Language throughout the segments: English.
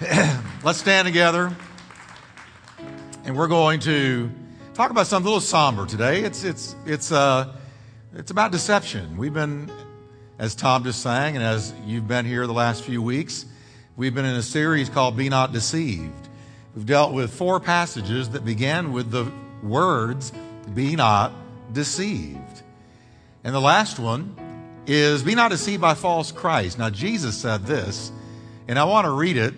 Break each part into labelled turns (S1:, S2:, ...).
S1: Let's stand together. And we're going to talk about something a little somber today. It's, it's, it's, uh, it's about deception. We've been, as Tom just sang, and as you've been here the last few weeks, we've been in a series called Be Not Deceived. We've dealt with four passages that began with the words, Be Not Deceived. And the last one is, Be not deceived by false Christ. Now, Jesus said this, and I want to read it.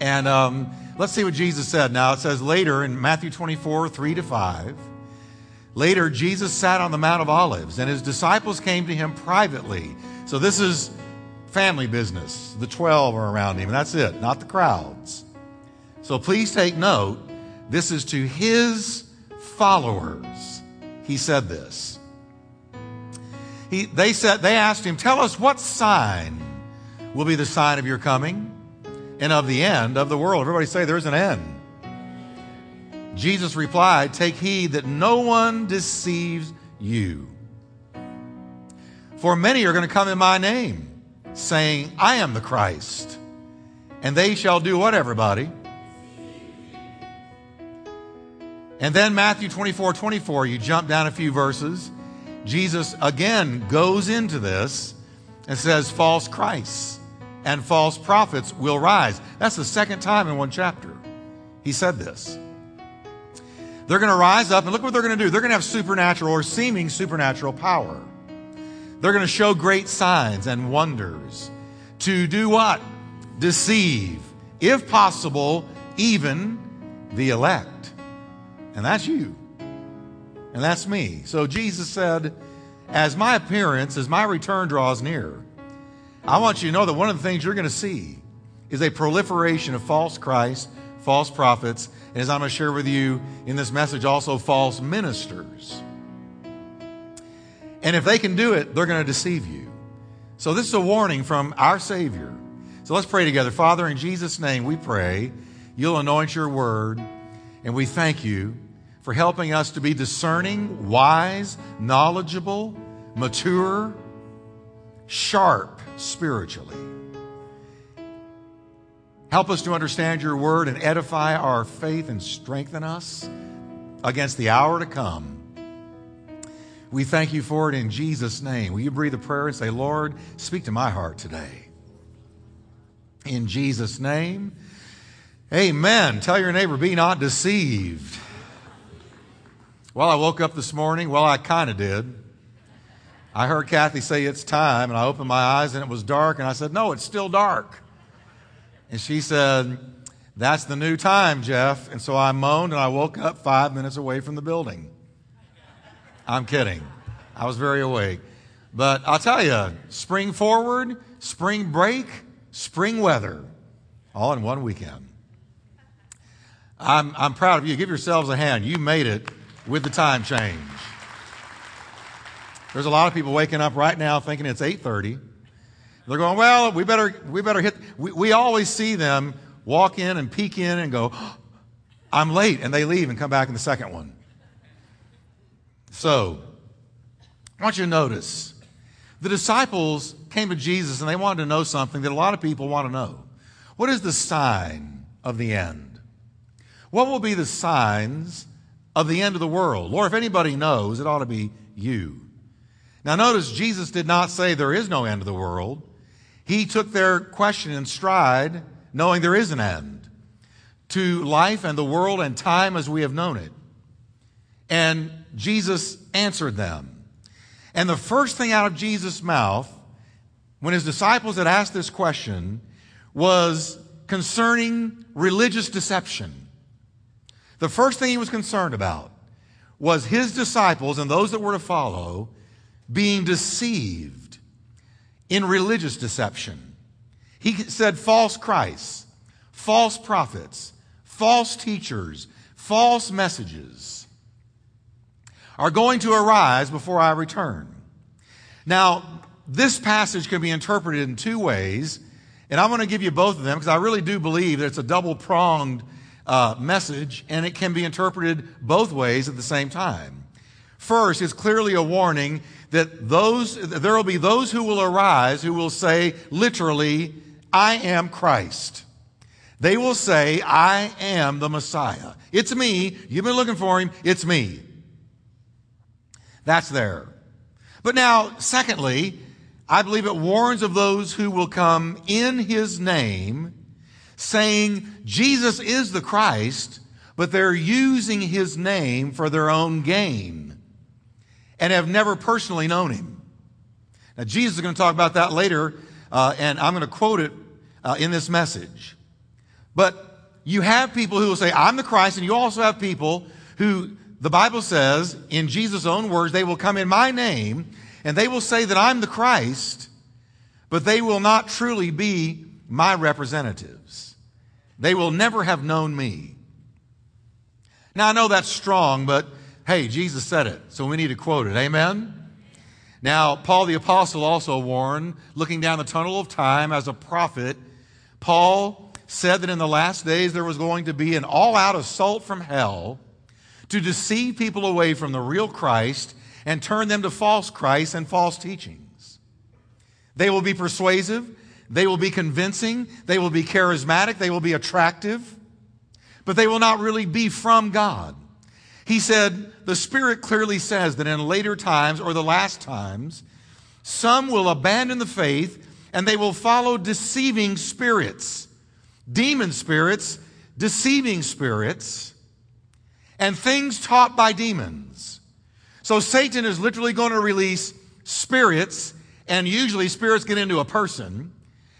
S1: And um, let's see what Jesus said. Now, it says later in Matthew 24, 3 to 5. Later, Jesus sat on the Mount of Olives, and his disciples came to him privately. So, this is family business. The 12 are around him, and that's it, not the crowds. So, please take note. This is to his followers. He said this. He, they, said, they asked him, Tell us what sign will be the sign of your coming and of the end of the world. Everybody say, There's an end. Jesus replied, Take heed that no one deceives you. For many are going to come in my name, saying, I am the Christ. And they shall do what, everybody? And then Matthew 24 24, you jump down a few verses. Jesus again goes into this and says, False Christs and false prophets will rise. That's the second time in one chapter he said this. They're going to rise up, and look what they're going to do. They're going to have supernatural or seeming supernatural power. They're going to show great signs and wonders. To do what? Deceive, if possible, even the elect. And that's you. And that's me. So Jesus said, As my appearance, as my return draws near, I want you to know that one of the things you're going to see is a proliferation of false Christ, false prophets, and as I'm going to share with you in this message, also false ministers. And if they can do it, they're going to deceive you. So this is a warning from our Savior. So let's pray together. Father, in Jesus' name, we pray you'll anoint your word, and we thank you for helping us to be discerning, wise, knowledgeable, mature, sharp spiritually. Help us to understand your word and edify our faith and strengthen us against the hour to come. We thank you for it in Jesus' name. Will you breathe a prayer and say, Lord, speak to my heart today? In Jesus' name, amen. Tell your neighbor, be not deceived. Well, I woke up this morning. Well, I kind of did. I heard Kathy say it's time, and I opened my eyes and it was dark, and I said, No, it's still dark. And she said, That's the new time, Jeff. And so I moaned and I woke up five minutes away from the building. I'm kidding. I was very awake. But I'll tell you, spring forward, spring break, spring weather, all in one weekend. I'm, I'm proud of you. Give yourselves a hand. You made it with the time change. There's a lot of people waking up right now thinking it's 8:30. They're going, well, we better, we better hit. We, we always see them walk in and peek in and go, oh, I'm late, and they leave and come back in the second one. So, I want you to notice the disciples came to Jesus and they wanted to know something that a lot of people want to know. What is the sign of the end? What will be the signs of the end of the world? Lord, if anybody knows, it ought to be you. Now, notice Jesus did not say there is no end of the world. He took their question in stride, knowing there is an end to life and the world and time as we have known it. And Jesus answered them. And the first thing out of Jesus' mouth, when his disciples had asked this question, was concerning religious deception. The first thing he was concerned about was his disciples and those that were to follow being deceived in religious deception. He said false Christs, false prophets, false teachers, false messages are going to arise before I return. Now, this passage can be interpreted in two ways, and I'm going to give you both of them because I really do believe that it's a double pronged uh, message, and it can be interpreted both ways at the same time. First, it's clearly a warning that those, there will be those who will arise who will say, literally, I am Christ. They will say, I am the Messiah. It's me. You've been looking for him. It's me. That's there. But now, secondly, I believe it warns of those who will come in his name, saying Jesus is the Christ, but they're using his name for their own gain and have never personally known him. Now, Jesus is going to talk about that later, uh, and I'm going to quote it uh, in this message. But you have people who will say, I'm the Christ, and you also have people who the Bible says, in Jesus' own words, they will come in my name, and they will say that I'm the Christ, but they will not truly be my representatives. They will never have known me. Now, I know that's strong, but hey, Jesus said it, so we need to quote it. Amen? Now, Paul the Apostle also warned, looking down the tunnel of time as a prophet, Paul said that in the last days there was going to be an all out assault from hell to deceive people away from the real Christ and turn them to false Christ and false teachings. They will be persuasive, they will be convincing, they will be charismatic, they will be attractive, but they will not really be from God. He said, the Spirit clearly says that in later times or the last times, some will abandon the faith and they will follow deceiving spirits demon spirits, deceiving spirits, and things taught by demons. So Satan is literally going to release spirits, and usually spirits get into a person.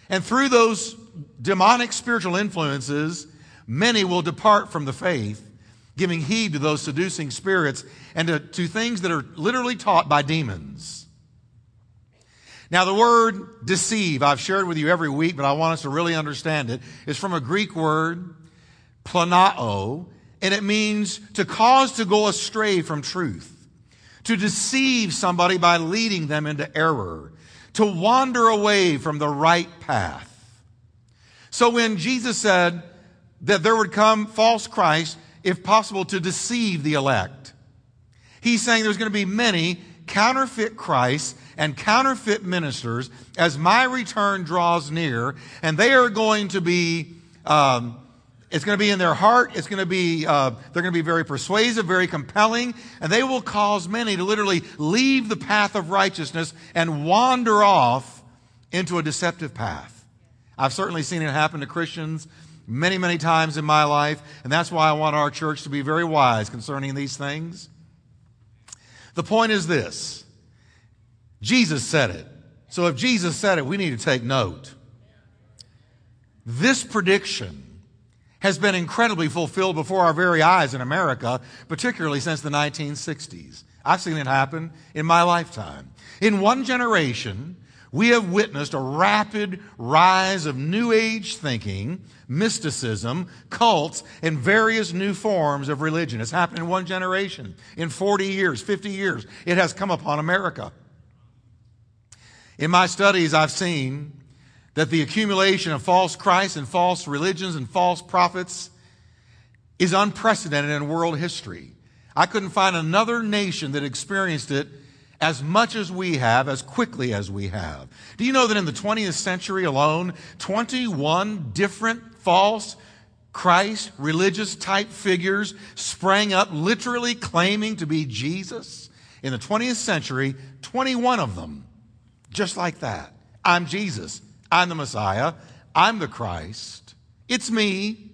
S1: And through those demonic spiritual influences, many will depart from the faith, giving heed to those seducing spirits and to, to things that are literally taught by demons. Now, the word deceive, I've shared with you every week, but I want us to really understand it, is from a Greek word, planao, and it means to cause to go astray from truth, to deceive somebody by leading them into error, to wander away from the right path. So when Jesus said that there would come false Christ, if possible, to deceive the elect, he's saying there's going to be many counterfeit Christs and counterfeit ministers as my return draws near, and they are going to be. Um, it's going to be in their heart. It's going to be, uh, they're going to be very persuasive, very compelling, and they will cause many to literally leave the path of righteousness and wander off into a deceptive path. I've certainly seen it happen to Christians many, many times in my life, and that's why I want our church to be very wise concerning these things. The point is this Jesus said it. So if Jesus said it, we need to take note. This prediction has been incredibly fulfilled before our very eyes in America, particularly since the 1960s. I've seen it happen in my lifetime. In one generation, we have witnessed a rapid rise of New Age thinking, mysticism, cults, and various new forms of religion. It's happened in one generation. In 40 years, 50 years, it has come upon America. In my studies, I've seen that the accumulation of false Christs and false religions and false prophets is unprecedented in world history. I couldn't find another nation that experienced it as much as we have, as quickly as we have. Do you know that in the 20th century alone, 21 different false Christ religious type figures sprang up, literally claiming to be Jesus? In the 20th century, 21 of them just like that. I'm Jesus. I'm the Messiah. I'm the Christ. It's me.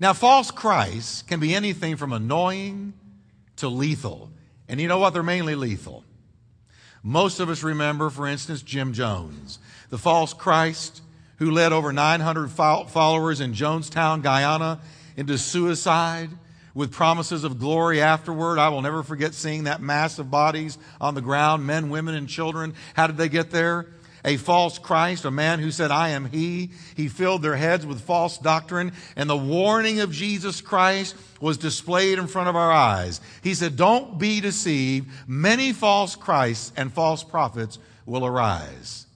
S1: Now, false Christ can be anything from annoying to lethal. And you know what? They're mainly lethal. Most of us remember, for instance, Jim Jones, the false Christ who led over 900 followers in Jonestown, Guyana, into suicide with promises of glory afterward. I will never forget seeing that mass of bodies on the ground, men, women, and children. How did they get there? A false Christ, a man who said, I am he. He filled their heads with false doctrine, and the warning of Jesus Christ was displayed in front of our eyes. He said, Don't be deceived. Many false Christs and false prophets will arise.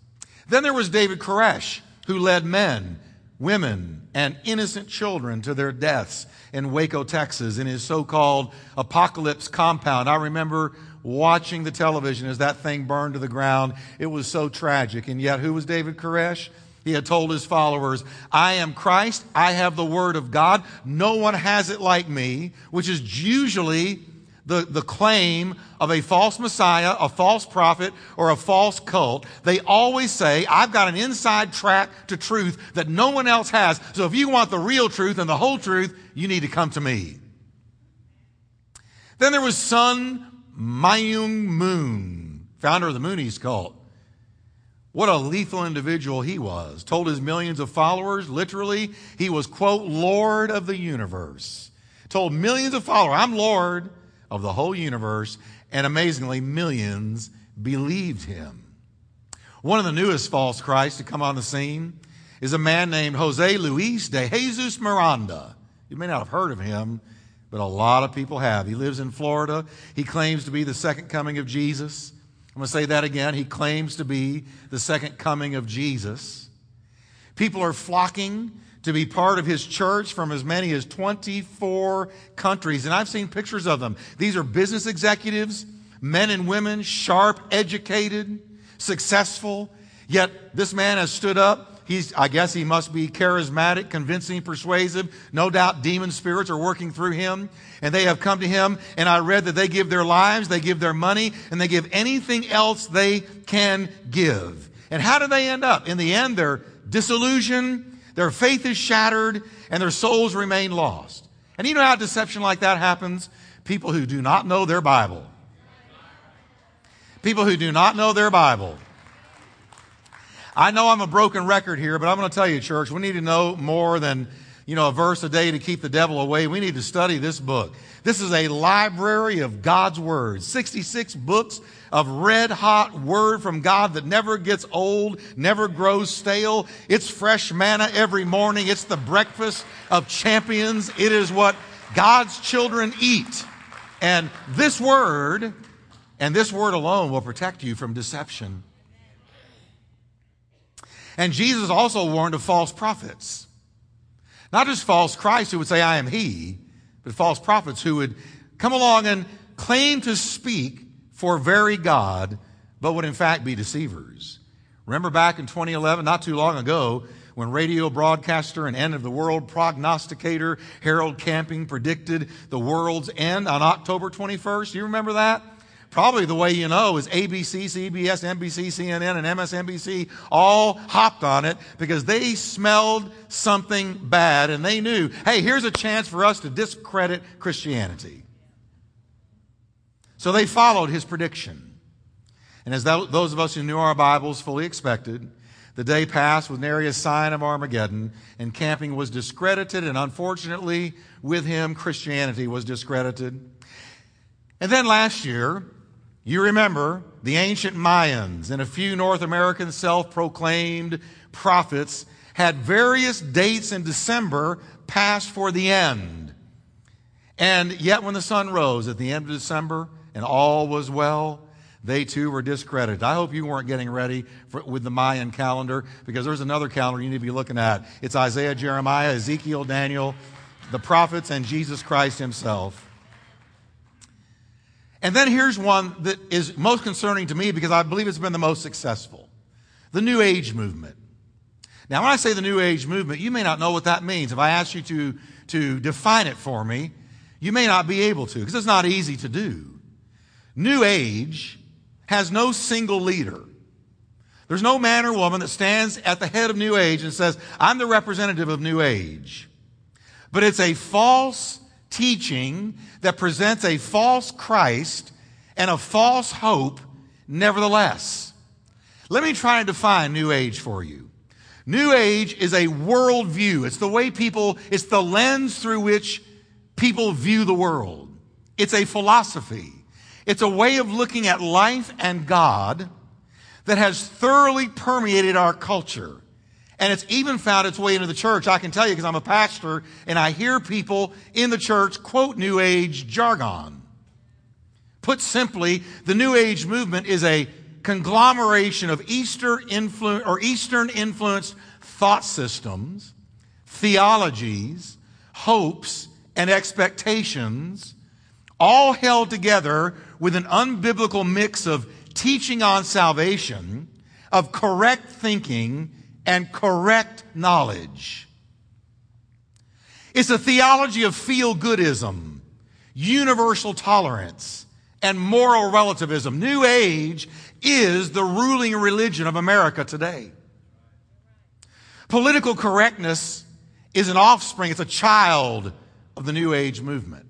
S1: Then there was David Koresh, who led men, women, and innocent children to their deaths in Waco, Texas, in his so called apocalypse compound. I remember watching the television as that thing burned to the ground. It was so tragic. And yet, who was David Koresh? he had told his followers, I am Christ. I have the word of God. No one has it like me, which is usually the, the claim of a false Messiah, a false prophet, or a false cult. They always say, I've got an inside track to truth that no one else has. So if you want the real truth and the whole truth, you need to come to me. Then there was Sun Myung Moon, founder of the Moonies cult. What a lethal individual he was. Told his millions of followers, literally, he was, quote, Lord of the universe. Told millions of followers, I'm Lord of the whole universe. And amazingly, millions believed him. One of the newest false Christs to come on the scene is a man named Jose Luis de Jesus Miranda. You may not have heard of him, but a lot of people have. He lives in Florida. He claims to be the second coming of Jesus. I'm going to say that again. He claims to be the second coming of Jesus. People are flocking to be part of his church from as many as 24 countries. And I've seen pictures of them. These are business executives, men and women, sharp, educated, successful. Yet this man has stood up He's, I guess he must be charismatic, convincing, persuasive. No doubt demon spirits are working through him. And they have come to him. And I read that they give their lives, they give their money, and they give anything else they can give. And how do they end up? In the end, they're disillusioned, their faith is shattered, and their souls remain lost. And you know how deception like that happens? People who do not know their Bible. People who do not know their Bible. I know I'm a broken record here, but I'm going to tell you, church, we need to know more than, you know, a verse a day to keep the devil away. We need to study this book. This is a library of God's Word. 66 books of red hot Word from God that never gets old, never grows stale. It's fresh manna every morning. It's the breakfast of champions. It is what God's children eat. And this Word, and this Word alone, will protect you from deception. And Jesus also warned of false prophets. Not just false Christ who would say, I am he, but false prophets who would come along and claim to speak for very God, but would in fact be deceivers. Remember back in 2011, not too long ago, when radio broadcaster and end of the world prognosticator Harold Camping predicted the world's end on October 21st? Do you remember that? Probably the way you know is ABC, CBS, NBC, CNN, and MSNBC all hopped on it because they smelled something bad and they knew, hey, here's a chance for us to discredit Christianity. So they followed his prediction. And as those of us who knew our Bibles fully expected, the day passed with nary a sign of Armageddon, and camping was discredited, and unfortunately, with him, Christianity was discredited. And then last year, you remember the ancient Mayans and a few North American self proclaimed prophets had various dates in December passed for the end. And yet, when the sun rose at the end of December and all was well, they too were discredited. I hope you weren't getting ready for, with the Mayan calendar because there's another calendar you need to be looking at. It's Isaiah, Jeremiah, Ezekiel, Daniel, the prophets, and Jesus Christ himself. And then here's one that is most concerning to me because I believe it's been the most successful the New Age movement. Now, when I say the New Age movement, you may not know what that means. If I ask you to, to define it for me, you may not be able to because it's not easy to do. New Age has no single leader. There's no man or woman that stands at the head of New Age and says, I'm the representative of New Age. But it's a false teaching that presents a false Christ and a false hope, nevertheless. Let me try and define New Age for you. New Age is a worldview. It's the way people, it's the lens through which people view the world. It's a philosophy. It's a way of looking at life and God that has thoroughly permeated our culture. And it's even found its way into the church. I can tell you because I'm a pastor and I hear people in the church quote New Age jargon. Put simply, the New Age movement is a conglomeration of Eastern influence or Eastern influenced thought systems, theologies, hopes, and expectations, all held together with an unbiblical mix of teaching on salvation, of correct thinking, and correct knowledge. It's a theology of feel goodism, universal tolerance, and moral relativism. New Age is the ruling religion of America today. Political correctness is an offspring, it's a child of the New Age movement.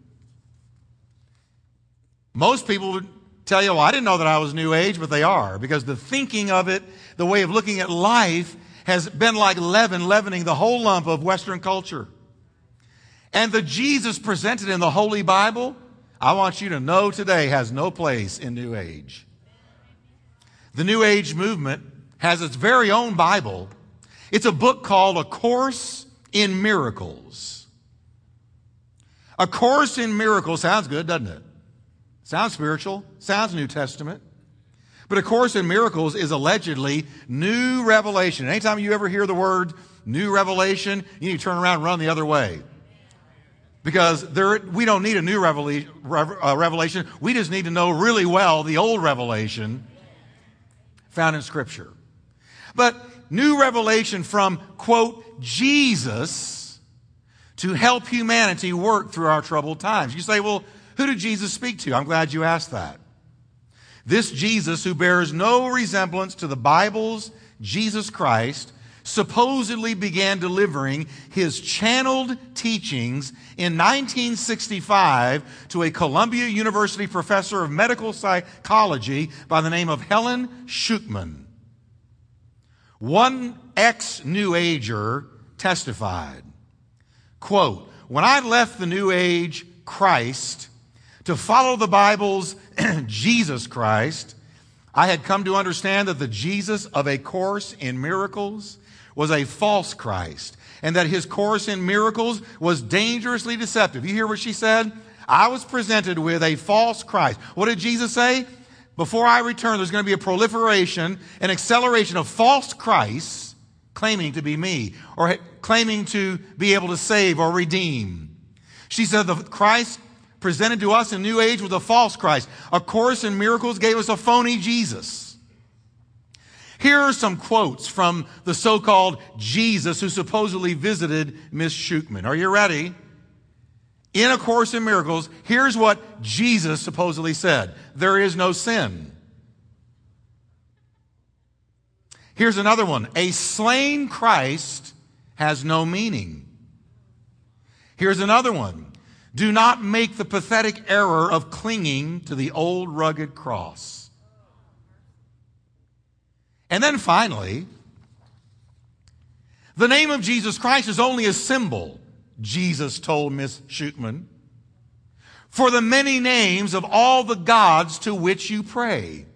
S1: Most people would tell you, well, I didn't know that I was New Age, but they are, because the thinking of it, the way of looking at life, has been like leaven, leavening the whole lump of Western culture. And the Jesus presented in the Holy Bible, I want you to know today, has no place in New Age. The New Age movement has its very own Bible. It's a book called A Course in Miracles. A Course in Miracles sounds good, doesn't it? Sounds spiritual, sounds New Testament. But A Course in Miracles is allegedly new revelation. Anytime you ever hear the word new revelation, you need to turn around and run the other way. Because there, we don't need a new uh, revelation. We just need to know really well the old revelation found in Scripture. But new revelation from, quote, Jesus to help humanity work through our troubled times. You say, well, who did Jesus speak to? I'm glad you asked that. This Jesus, who bears no resemblance to the Bible's Jesus Christ, supposedly began delivering his channeled teachings in 1965 to a Columbia University professor of medical psychology by the name of Helen Schucman. One ex New Ager testified, quote, When I left the New Age Christ to follow the Bible's Jesus Christ, I had come to understand that the Jesus of A Course in Miracles was a false Christ and that his course in miracles was dangerously deceptive. You hear what she said? I was presented with a false Christ. What did Jesus say? Before I return, there's going to be a proliferation, an acceleration of false Christs claiming to be me or claiming to be able to save or redeem. She said the Christ presented to us in New Age was a false Christ. A Course in Miracles gave us a phony Jesus. Here are some quotes from the so called Jesus who supposedly visited Miss Schucman. Are you ready? In A Course in Miracles, here's what Jesus supposedly said There is no sin. Here's another one A slain Christ has no meaning. Here's another one Do not make the pathetic error of clinging to the old rugged cross. And then finally, the name of Jesus Christ is only a symbol, Jesus told Miss Schucman, for the many names of all the gods to which you pray.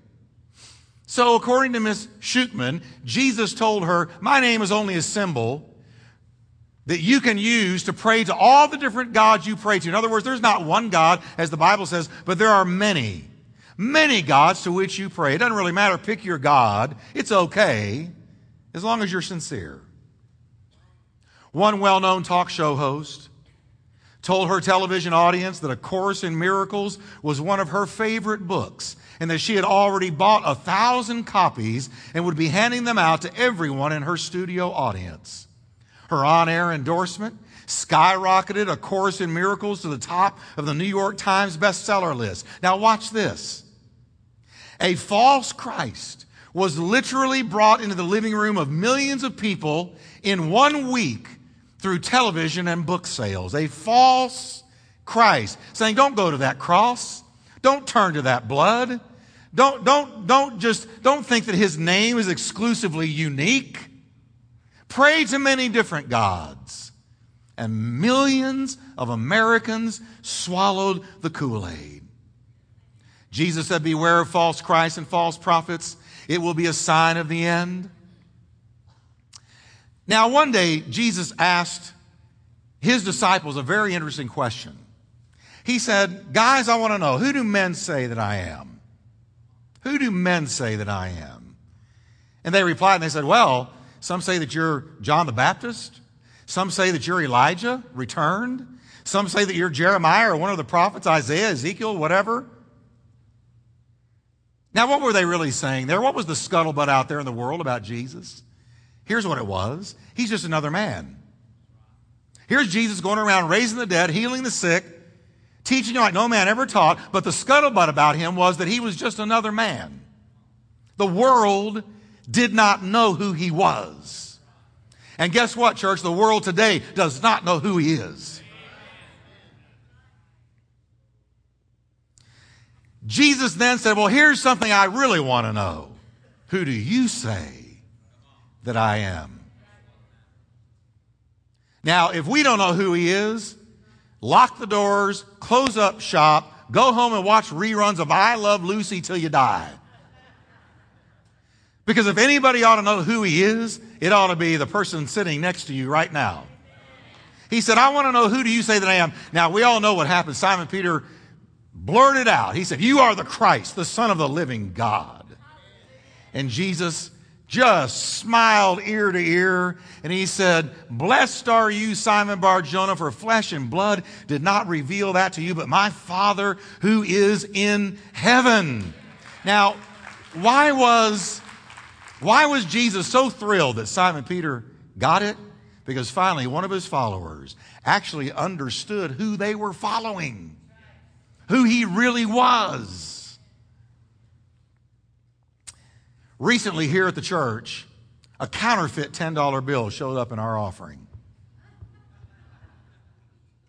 S1: So, according to Miss Schucman, Jesus told her, My name is only a symbol that you can use to pray to all the different gods you pray to. In other words, there's not one God, as the Bible says, but there are many many gods to which you pray. It doesn't really matter. Pick your God. It's okay as long as you're sincere. One well known talk show host told her television audience that A Course in Miracles was one of her favorite books and that she had already bought a thousand copies and would be handing them out to everyone in her studio audience. Her on air endorsement skyrocketed A Course in Miracles to the top of the New York Times bestseller list. Now, watch this. A false Christ was literally brought into the living room of millions of people in one week through television and book sales. A false Christ saying, don't go to that cross. Don't turn to that blood. Don't, don't, don't just, don't think that his name is exclusively unique. Pray to many different gods. And millions of Americans swallowed the Kool Aid. Jesus said, Beware of false Christs and false prophets. It will be a sign of the end. Now, one day, Jesus asked his disciples a very interesting question. He said, Guys, I want to know, who do men say that I am? Who do men say that I am? And they replied and they said, Well, some say that you're John the Baptist. Some say that you're Elijah returned. Some say that you're Jeremiah or one of the prophets, Isaiah, Ezekiel, whatever. Now, what were they really saying there? What was the scuttlebutt out there in the world about Jesus? Here's what it was He's just another man. Here's Jesus going around raising the dead, healing the sick, teaching like no man ever taught. But the scuttlebutt about him was that he was just another man. The world did not know who he was. And guess what, church? The world today does not know who he is. Jesus then said, Well, here's something I really want to know. Who do you say that I am? Now, if we don't know who he is, lock the doors, close up shop, go home and watch reruns of I Love Lucy till you die. Because if anybody ought to know who he is, it ought to be the person sitting next to you right now. He said, I want to know who do you say that I am? Now, we all know what happened. Simon Peter blurted out. He said, You are the Christ, the Son of the living God. And Jesus just smiled ear to ear and he said, Blessed are you, Simon Bar Jonah, for flesh and blood did not reveal that to you, but my Father who is in heaven. Now, why was, why was Jesus so thrilled that Simon Peter got it? Because finally, one of his followers actually understood who they were following, who he really was. Recently, here at the church, a counterfeit $10 bill showed up in our offering.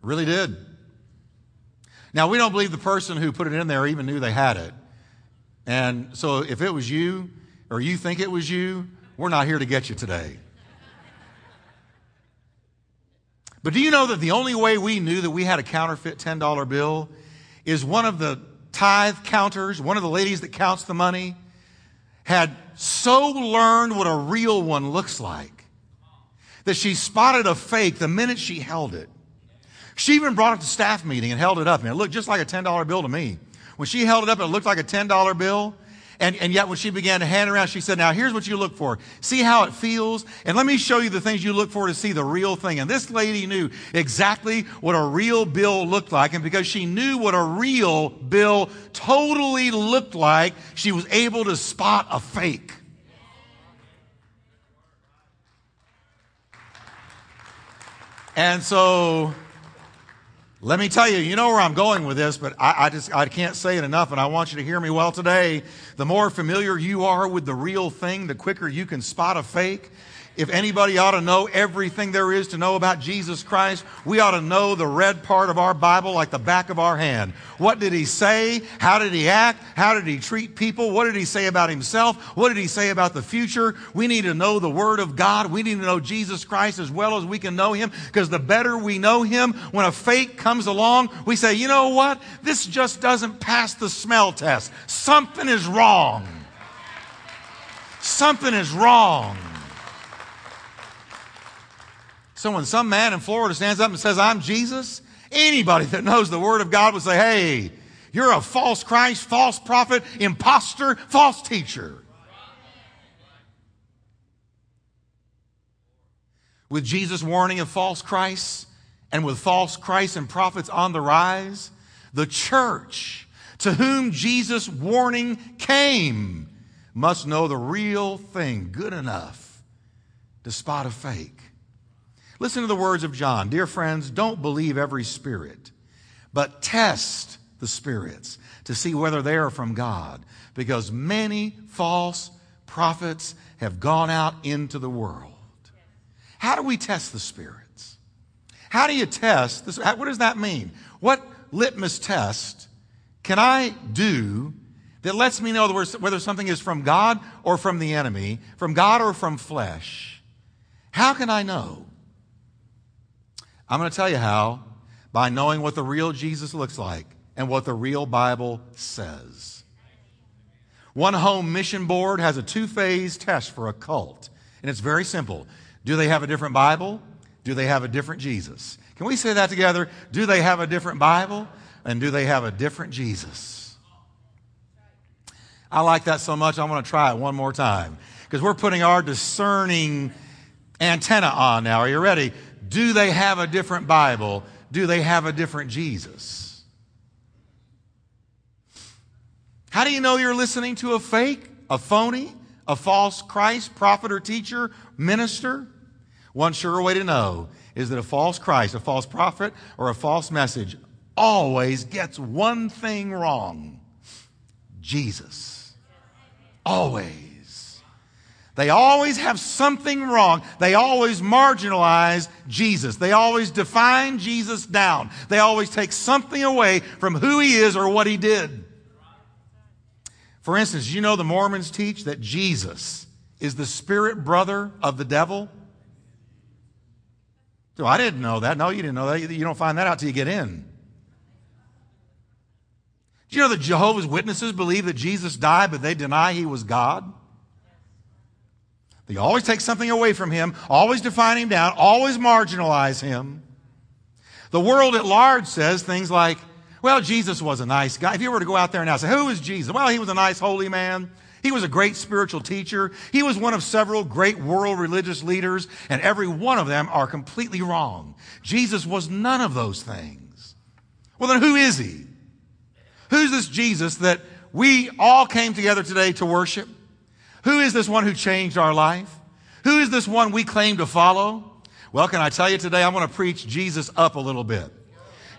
S1: Really did. Now, we don't believe the person who put it in there even knew they had it. And so, if it was you, or you think it was you, we're not here to get you today. But do you know that the only way we knew that we had a counterfeit $10 bill is one of the tithe counters, one of the ladies that counts the money, had so learned what a real one looks like that she spotted a fake the minute she held it. She even brought it to staff meeting and held it up, and it looked just like a $10 bill to me. When she held it up, it looked like a $10 bill. And, and yet when she began to hand around, she said, now here's what you look for. See how it feels? And let me show you the things you look for to see the real thing. And this lady knew exactly what a real bill looked like. And because she knew what a real bill totally looked like, she was able to spot a fake. And so let me tell you, you know where I'm going with this, but I, I, just I can't say it enough, and I want you to hear me well today. The more familiar you are with the real thing, the quicker you can spot a fake. If anybody ought to know everything there is to know about Jesus Christ, we ought to know the red part of our Bible like the back of our hand. What did he say? How did he act? How did he treat people? What did he say about himself? What did he say about the future? We need to know the Word of God. We need to know Jesus Christ as well as we can know him because the better we know him, when a fake comes along, we say, you know what? This just doesn't pass the smell test. Something is wrong. Something is wrong. So when some man in Florida stands up and says, I'm Jesus, anybody that knows the Word of God would say, hey, you're a false Christ, false prophet, impostor, false teacher. With Jesus warning of false Christs and with false Christs and prophets on the rise, the church to whom Jesus' warning came must know the real thing good enough to spot a fake. Listen to the words of John. Dear friends, don't believe every spirit, but test the spirits to see whether they are from God, because many false prophets have gone out into the world. How do we test the spirits? How do you test this? What does that mean? What litmus test can I do that lets me know whether something is from God or from the enemy, from God or from flesh? How can I know? I'm going to tell you how by knowing what the real Jesus looks like and what the real Bible says. One home mission board has a two phase test for a cult, and it's very simple. Do they have a different Bible? Do they have a different Jesus? Can we say that together? Do they have a different Bible? And do they have a different Jesus? I like that so much, I'm going to try it one more time because we're putting our discerning antenna on now. Are you ready? Do they have a different Bible? Do they have a different Jesus? How do you know you're listening to a fake, a phony, a false Christ, prophet or teacher, minister? One sure way to know is that a false Christ, a false prophet, or a false message always gets one thing wrong Jesus. Always. They always have something wrong. They always marginalize Jesus. They always define Jesus down. They always take something away from who he is or what he did. For instance, you know the Mormons teach that Jesus is the spirit brother of the devil? So I didn't know that. No, you didn't know that. You don't find that out till you get in. Do you know that Jehovah's Witnesses believe that Jesus died, but they deny he was God? They always take something away from him, always define him down, always marginalize him. The world at large says things like, well, Jesus was a nice guy. If you were to go out there and say, who is Jesus? Well, he was a nice, holy man. He was a great spiritual teacher. He was one of several great world religious leaders, and every one of them are completely wrong. Jesus was none of those things. Well, then who is he? Who's this Jesus that we all came together today to worship? Who is this one who changed our life? Who is this one we claim to follow? Well, can I tell you today, I'm going to preach Jesus up a little bit.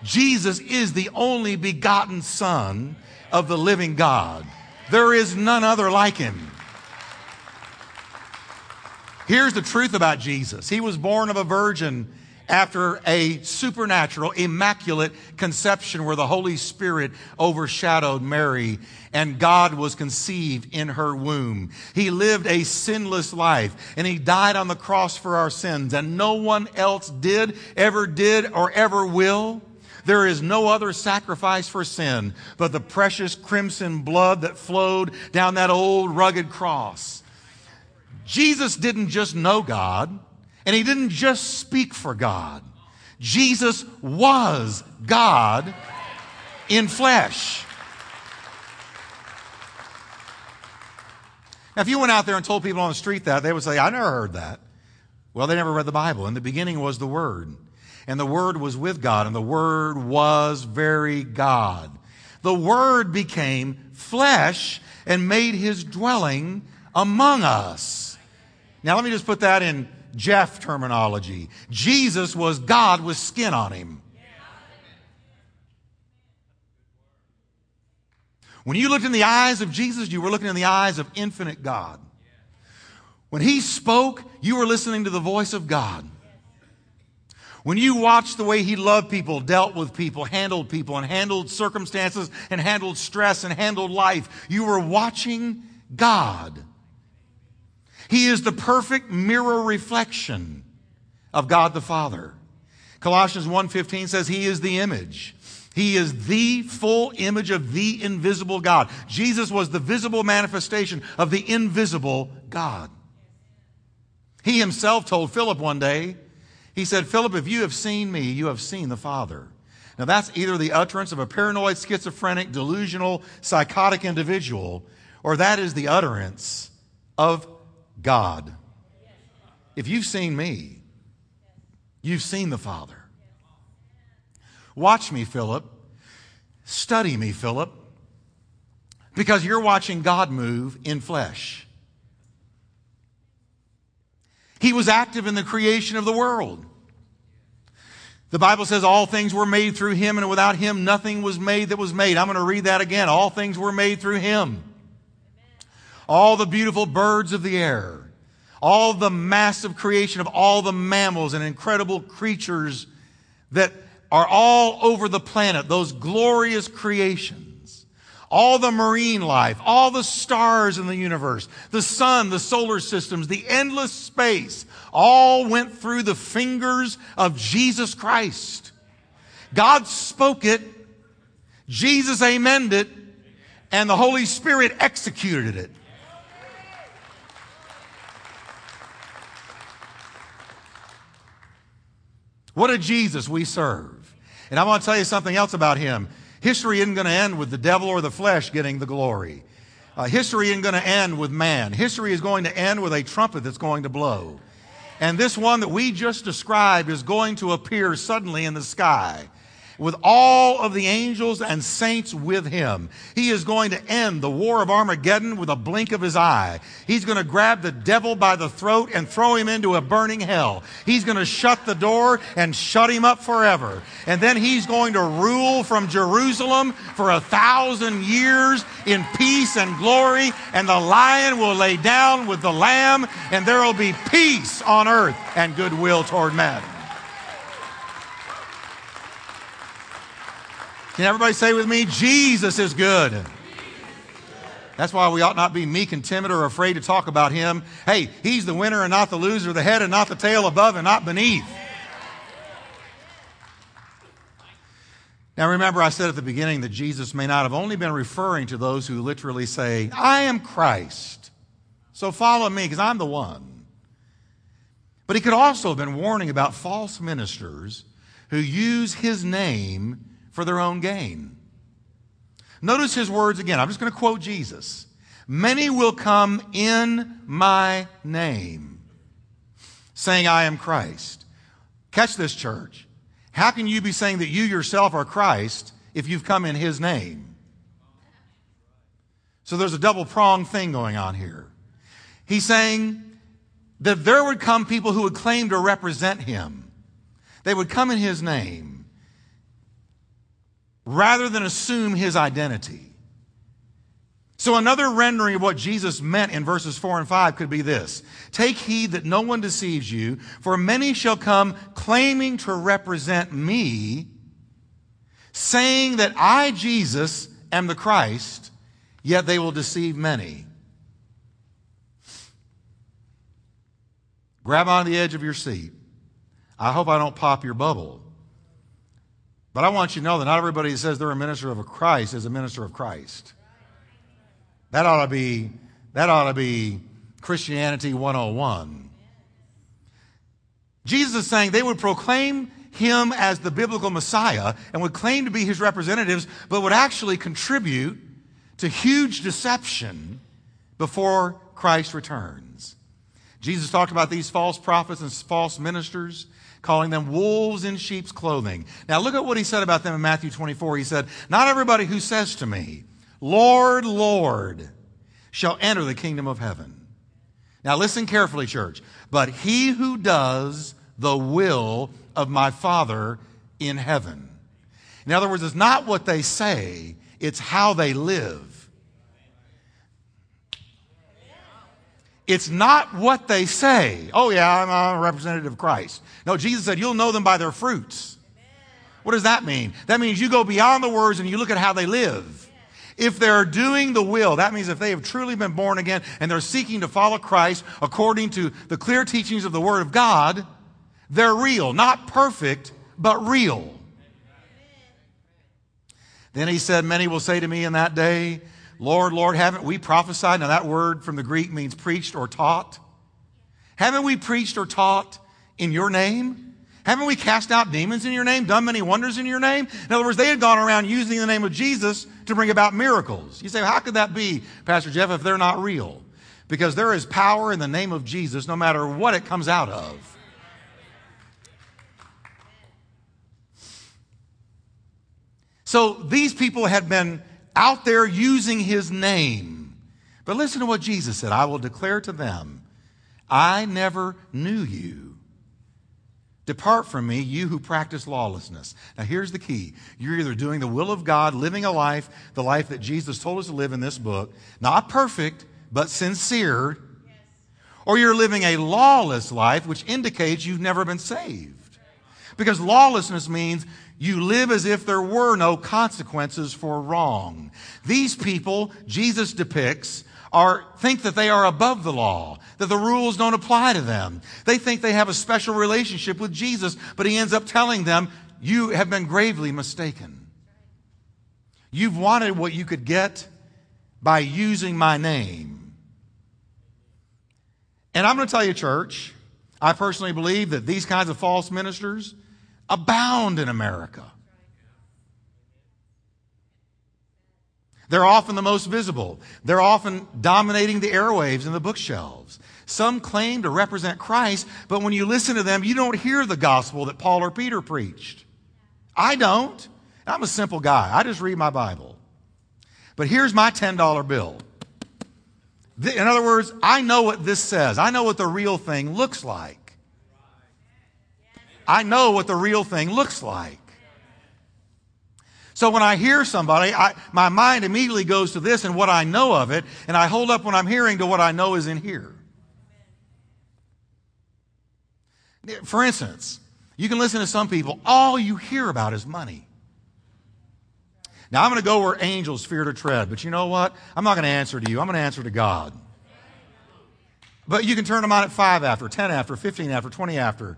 S1: Jesus is the only begotten Son of the living God. There is none other like him. Here's the truth about Jesus. He was born of a virgin after a supernatural, immaculate conception where the Holy Spirit overshadowed Mary and God was conceived in her womb. He lived a sinless life and he died on the cross for our sins and no one else did, ever did, or ever will. There is no other sacrifice for sin but the precious crimson blood that flowed down that old rugged cross. Jesus didn't just know God. And he didn't just speak for God. Jesus was God in flesh. Now, if you went out there and told people on the street that, they would say, I never heard that. Well, they never read the Bible. In the beginning was the Word, and the Word was with God, and the Word was very God. The Word became flesh and made his dwelling among us. Now, let me just put that in Jeff terminology. Jesus was God with skin on him. When you looked in the eyes of Jesus, you were looking in the eyes of infinite God. When he spoke, you were listening to the voice of God. When you watched the way he loved people, dealt with people, handled people, and handled circumstances, and handled stress, and handled life, you were watching God. He is the perfect mirror reflection of God the Father. Colossians 1:15 says he is the image. He is the full image of the invisible God. Jesus was the visible manifestation of the invisible God. He himself told Philip one day, he said, Philip, if you have seen me, you have seen the Father. Now that's either the utterance of a paranoid, schizophrenic, delusional, psychotic individual, or that is the utterance of God. If you've seen me, you've seen the Father. Watch me, Philip. Study me, Philip. Because you're watching God move in flesh. He was active in the creation of the world. The Bible says all things were made through him, and without him nothing was made that was made. I'm going to read that again. All things were made through him all the beautiful birds of the air, all the massive creation of all the mammals and incredible creatures that are all over the planet, those glorious creations, all the marine life, all the stars in the universe, the sun, the solar systems, the endless space, all went through the fingers of Jesus Christ. God spoke it, Jesus amened it, and the Holy Spirit executed it. What a Jesus we serve. And I want to tell you something else about him. History isn't going to end with the devil or the flesh getting the glory. Uh, history isn't going to end with man. History is going to end with a trumpet that's going to blow. And this one that we just described is going to appear suddenly in the sky. With all of the angels and saints with him. He is going to end the war of Armageddon with a blink of his eye. He's going to grab the devil by the throat and throw him into a burning hell. He's going to shut the door and shut him up forever. And then he's going to rule from Jerusalem for a thousand years in peace and glory. And the lion will lay down with the lamb and there will be peace on earth and goodwill toward men. Can everybody say with me, Jesus is good? That's why we ought not be meek and timid or afraid to talk about him. Hey, he's the winner and not the loser, the head and not the tail, above and not beneath. Now remember, I said at the beginning that Jesus may not have only been referring to those who literally say, I am Christ, so follow me because I'm the one. But he could also have been warning about false ministers who use his name for their own gain. Notice his words again. I'm just going to quote Jesus. Many will come in my name, saying, I am Christ. Catch this, church. How can you be saying that you yourself are Christ if you've come in his name? So there's a double pronged thing going on here. He's saying that there would come people who would claim to represent him. They would come in his name rather than assume his identity. So, another rendering of what Jesus meant in verses 4 and 5 could be this Take heed that no one deceives you, for many shall come claiming to represent me, saying that I, Jesus, am the Christ, yet they will deceive many. Grab on the edge of your seat. I hope I don't pop your bubble. But I want you to know that not everybody who says they're a minister of Christ is a minister of Christ. That ought to be, that ought to be Christianity 101. Jesus is saying they would proclaim him as the biblical Messiah and would claim to be his representatives, but would actually contribute to huge deception before Christ returns. Jesus talked about these false prophets and false ministers calling them wolves in sheep's clothing. Now look at what he said about them in Matthew 24. He said, Not everybody who says to me, Lord, Lord, shall enter the kingdom of heaven. Now listen carefully, church. But he who does the will of my Father in heaven. In other words, it's not what they say, it's how they live. It's not what they say. Oh, yeah, I'm a representative of Christ. No, Jesus said, You'll know them by their fruits. What does that mean? That means you go beyond the words and you look at how they live. If they're doing the will, that means if they have truly been born again and they're seeking to follow Christ according to the clear teachings of the Word of God, they're real. Not perfect, but real. Then he said, Many will say to me in that day, Lord, Lord, haven't we prophesied? Now, that word from the Greek means preached or taught. Haven't we preached or taught in your name? Haven't we cast out demons in your name, done many wonders in your name? In other words, they had gone around using the name of Jesus to bring about miracles. You say, how could that be, Pastor Jeff, if they're not real? Because there is power in the name of Jesus no matter what it comes out of. So these people had been out there using his name. But listen to what Jesus said I will declare to them, I never knew you. Depart from me, you who practice lawlessness. Now, here's the key. You're either doing the will of God, living a life, the life that Jesus told us to live in this book, not perfect, but sincere, or you're living a lawless life, which indicates you've never been saved. Because lawlessness means you live as if there were no consequences for wrong. These people Jesus depicts are, think that they are above the law, that the rules don't apply to them. They think they have a special relationship with Jesus, but he ends up telling them, you have been gravely mistaken. You've wanted what you could get by using my name. And I'm going to tell you, church, I personally believe that these kinds of false ministers, abound in America. They're often the most visible. They're often dominating the airwaves and the bookshelves. Some claim to represent Christ, but when you listen to them, you don't hear the gospel that Paul or Peter preached. I don't. I'm a simple guy. I just read my Bible. But here's my $10 bill. In other words, I know what this says. I know what the real thing looks like. I know what the real thing looks like. So when I hear somebody, I, my mind immediately goes to this and what I know of it, and I hold up what I'm hearing to what I know is in here. For instance, you can listen to some people, all you hear about is money. Now, I'm going to go where angels fear to tread, but you know what? I'm not going to answer to you. I'm going to answer to God. But you can turn them on at 5 after, 10 after, 15 after, 20 after.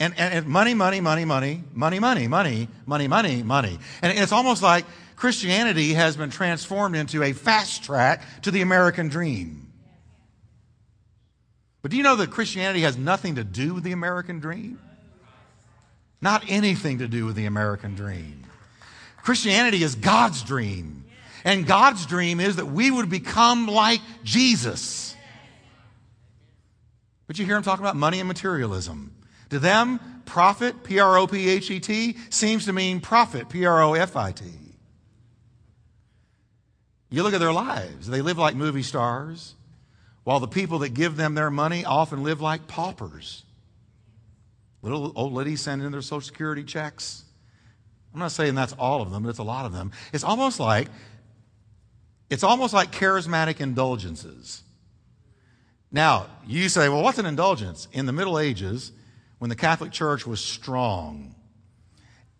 S1: And, and, and money, money, money, money, money, money, money, money, money, money. And it's almost like Christianity has been transformed into a fast track to the American dream. But do you know that Christianity has nothing to do with the American dream? Not anything to do with the American dream. Christianity is God's dream. And God's dream is that we would become like Jesus. But you hear him talking about money and materialism. To them, profit, P R O P H E T, seems to mean profit, P R O F I T. You look at their lives, they live like movie stars, while the people that give them their money often live like paupers. Little old ladies sending in their Social Security checks. I'm not saying that's all of them, but it's a lot of them. It's almost like it's almost like charismatic indulgences. Now, you say, well, what's an indulgence? In the Middle Ages, when the Catholic Church was strong,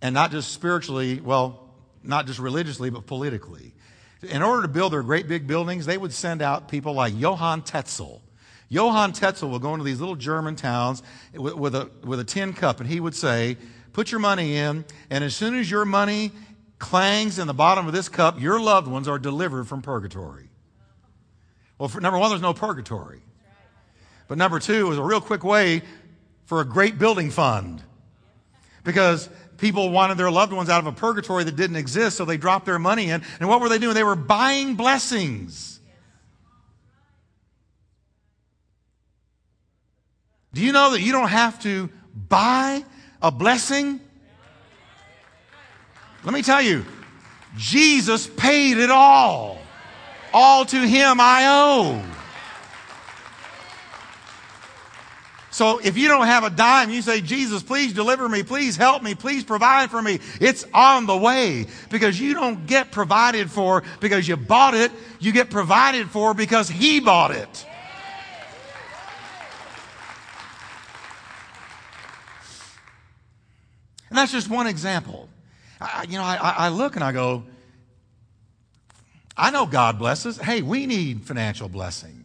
S1: and not just spiritually, well, not just religiously, but politically, in order to build their great big buildings, they would send out people like Johann Tetzel. Johann Tetzel would go into these little German towns with, with, a, with a tin cup, and he would say, Put your money in, and as soon as your money clangs in the bottom of this cup, your loved ones are delivered from purgatory. Well, for, number one, there's no purgatory. But number two, it was a real quick way for a great building fund. Because people wanted their loved ones out of a purgatory that didn't exist, so they dropped their money in. And what were they doing? They were buying blessings. Do you know that you don't have to buy a blessing? Let me tell you, Jesus paid it all. All to him I owe. So if you don't have a dime, you say, Jesus, please deliver me. Please help me. Please provide for me. It's on the way because you don't get provided for because you bought it. You get provided for because he bought it. And that's just one example. I, you know, I, I look and I go, I know God blesses. Hey, we need financial blessing.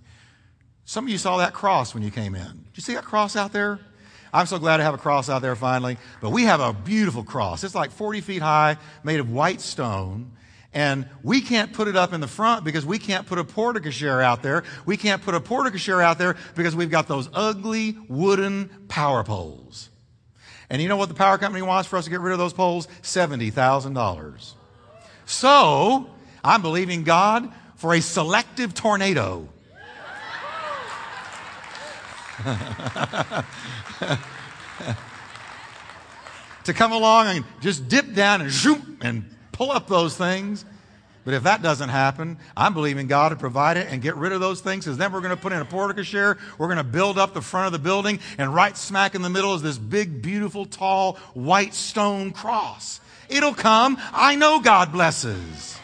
S1: Some of you saw that cross when you came in. You see that cross out there? I'm so glad to have a cross out there finally. But we have a beautiful cross. It's like 40 feet high, made of white stone. And we can't put it up in the front because we can't put a porte-cochere out there. We can't put a porte-cochere out there because we've got those ugly wooden power poles. And you know what the power company wants for us to get rid of those poles? $70,000. So, I'm believing God for a selective tornado. to come along and just dip down and zoom and pull up those things but if that doesn't happen, I'm believing God to provide it and get rid of those things because then we're going to put in a porte-cochere. We're going to build up the front of the building and right smack in the middle is this big, beautiful, tall, white stone cross. It'll come. I know God blesses.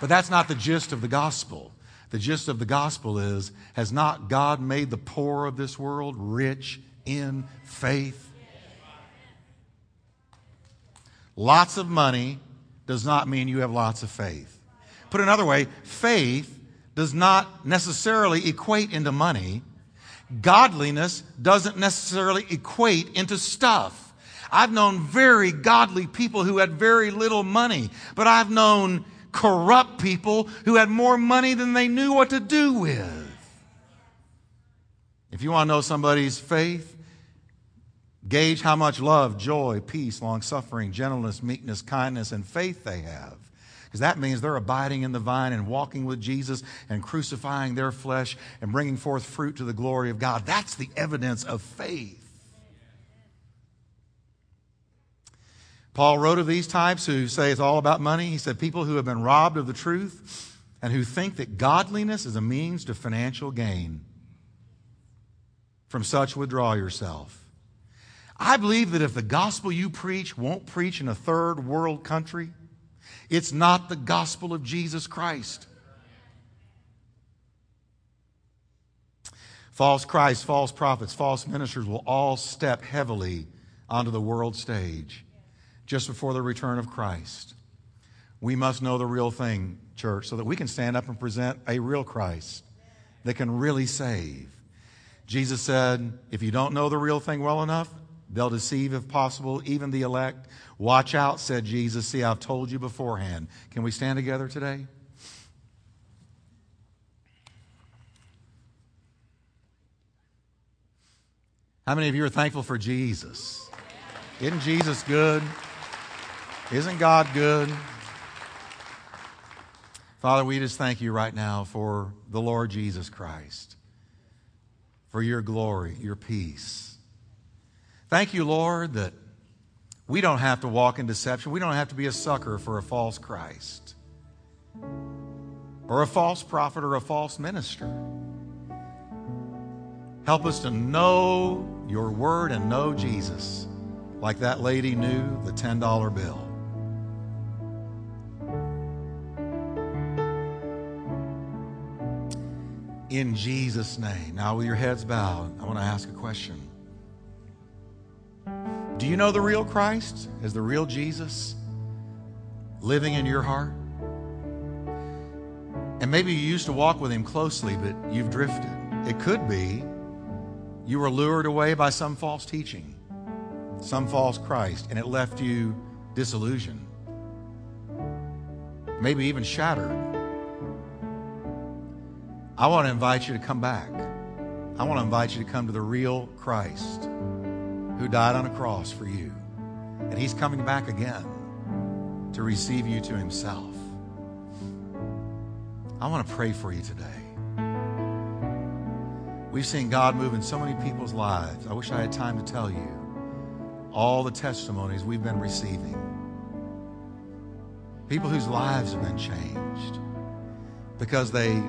S1: But that's not the gist of the gospel. The gist of the gospel is Has not God made the poor of this world rich in faith? Lots of money does not mean you have lots of faith. Put another way, faith does not necessarily equate into money. Godliness doesn't necessarily equate into stuff. I've known very godly people who had very little money, but I've known corrupt people who had more money than they knew what to do with. If you want to know somebody's faith, Gauge how much love, joy, peace, long suffering, gentleness, meekness, kindness, and faith they have. Because that means they're abiding in the vine and walking with Jesus and crucifying their flesh and bringing forth fruit to the glory of God. That's the evidence of faith. Paul wrote of these types who say it's all about money. He said, People who have been robbed of the truth and who think that godliness is a means to financial gain. From such, withdraw yourself. I believe that if the gospel you preach won't preach in a third world country, it's not the gospel of Jesus Christ. False Christ, false prophets, false ministers will all step heavily onto the world stage just before the return of Christ. We must know the real thing, church, so that we can stand up and present a real Christ that can really save. Jesus said, if you don't know the real thing well enough, they'll deceive, if possible, even the elect. Watch out, said Jesus. See, I've told you beforehand. Can we stand together today? How many of you are thankful for Jesus? Isn't Jesus good? Isn't God good? Father, we just thank you right now for the Lord Jesus Christ, for your glory, your peace. Thank you, Lord, that we don't have to walk in deception. We don't have to be a sucker for a false Christ or a false prophet or a false minister. Help us to know your word and know Jesus like that lady knew the $10 bill. In Jesus' name. Now, with your heads bowed, I want to ask a question. Do you know the real Christ? as the real Jesus living in your heart? And maybe you used to walk with him closely, but you've drifted. It could be you were lured away by some false teaching, some false Christ, and it left you disillusioned, maybe even shattered. I want to invite you to come back. I want to invite you to come to the real Christ who died on a cross for you. And he's coming back again to receive you to himself. I want to pray for you today. We've seen God move in so many people's lives. I wish I had time to tell you all the testimonies we've been receiving. People whose lives have been changed because they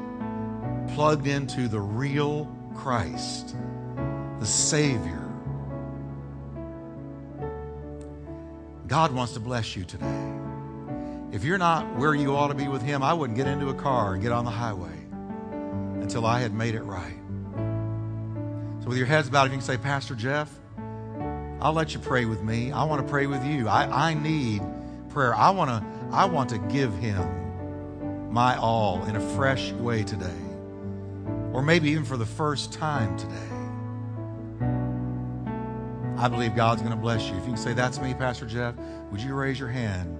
S1: plugged into the real Christ, the Savior. God wants to bless you today. If you're not where you ought to be with Him, I wouldn't get into a car and get on the highway until I had made it right. So, with your heads bowed, if you can say, Pastor Jeff, I'll let you pray with me. I want to pray with you. I, I need prayer. I want to I want to give Him my all in a fresh way today or maybe even for the first time today. I believe God's going to bless you. If you can say, That's me, Pastor Jeff, would you raise your hand?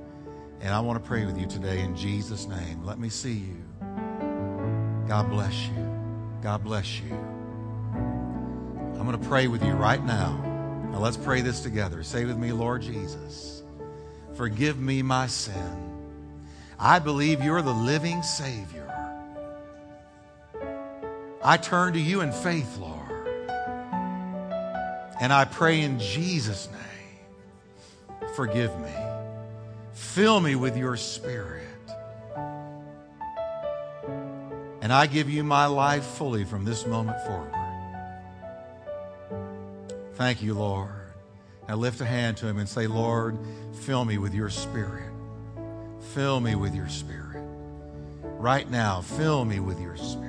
S1: And I want to pray with you today in Jesus' name. Let me see you. God bless you. God bless you. I'm going to pray with you right now. Now let's pray this together. Say with me, Lord Jesus, forgive me my sin. I believe you're the living Savior. I turn to you in faith, Lord. And I pray in Jesus' name, forgive me. Fill me with your spirit. And I give you my life fully from this moment forward. Thank you, Lord. Now lift a hand to him and say, Lord, fill me with your spirit. Fill me with your spirit. Right now, fill me with your spirit